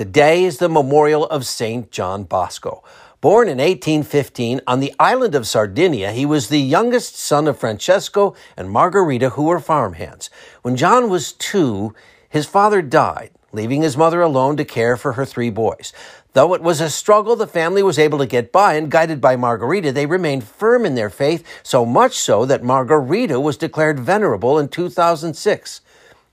Today is the memorial of St. John Bosco. Born in 1815 on the island of Sardinia, he was the youngest son of Francesco and Margherita, who were farmhands. When John was two, his father died, leaving his mother alone to care for her three boys. Though it was a struggle, the family was able to get by, and guided by Margherita, they remained firm in their faith, so much so that Margherita was declared venerable in 2006.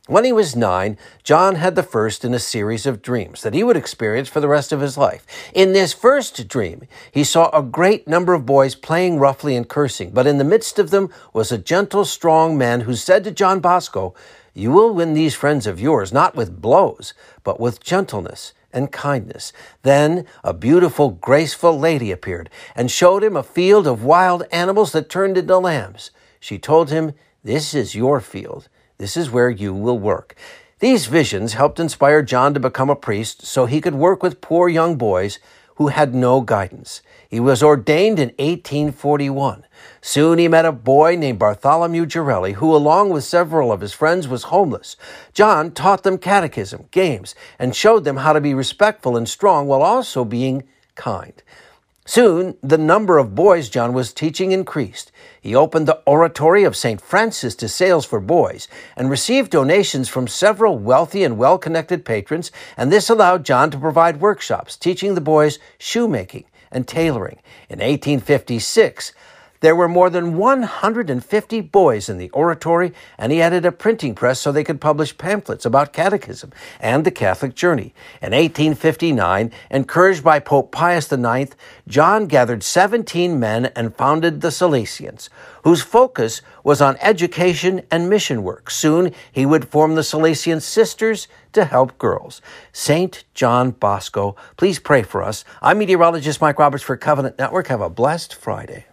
When he was nine, John had the first in a series of dreams that he would experience for the rest of his life. In this first dream, he saw a great number of boys playing roughly and cursing, but in the midst of them was a gentle, strong man who said to John Bosco, You will win these friends of yours not with blows, but with gentleness and kindness. Then a beautiful, graceful lady appeared and showed him a field of wild animals that turned into lambs. She told him, This is your field this is where you will work. These visions helped inspire John to become a priest so he could work with poor young boys who had no guidance. He was ordained in 1841. Soon he met a boy named Bartholomew Garelli, who, along with several of his friends, was homeless. John taught them catechism, games, and showed them how to be respectful and strong while also being kind. Soon, the number of boys John was teaching increased. He opened the oratory of St. Francis de Sales for boys and received donations from several wealthy and well connected patrons, and this allowed John to provide workshops teaching the boys shoemaking and tailoring. In 1856, there were more than 150 boys in the oratory, and he added a printing press so they could publish pamphlets about catechism and the Catholic journey. In 1859, encouraged by Pope Pius IX, John gathered 17 men and founded the Salesians, whose focus was on education and mission work. Soon, he would form the Salesian Sisters to help girls. St. John Bosco, please pray for us. I'm meteorologist Mike Roberts for Covenant Network. Have a blessed Friday.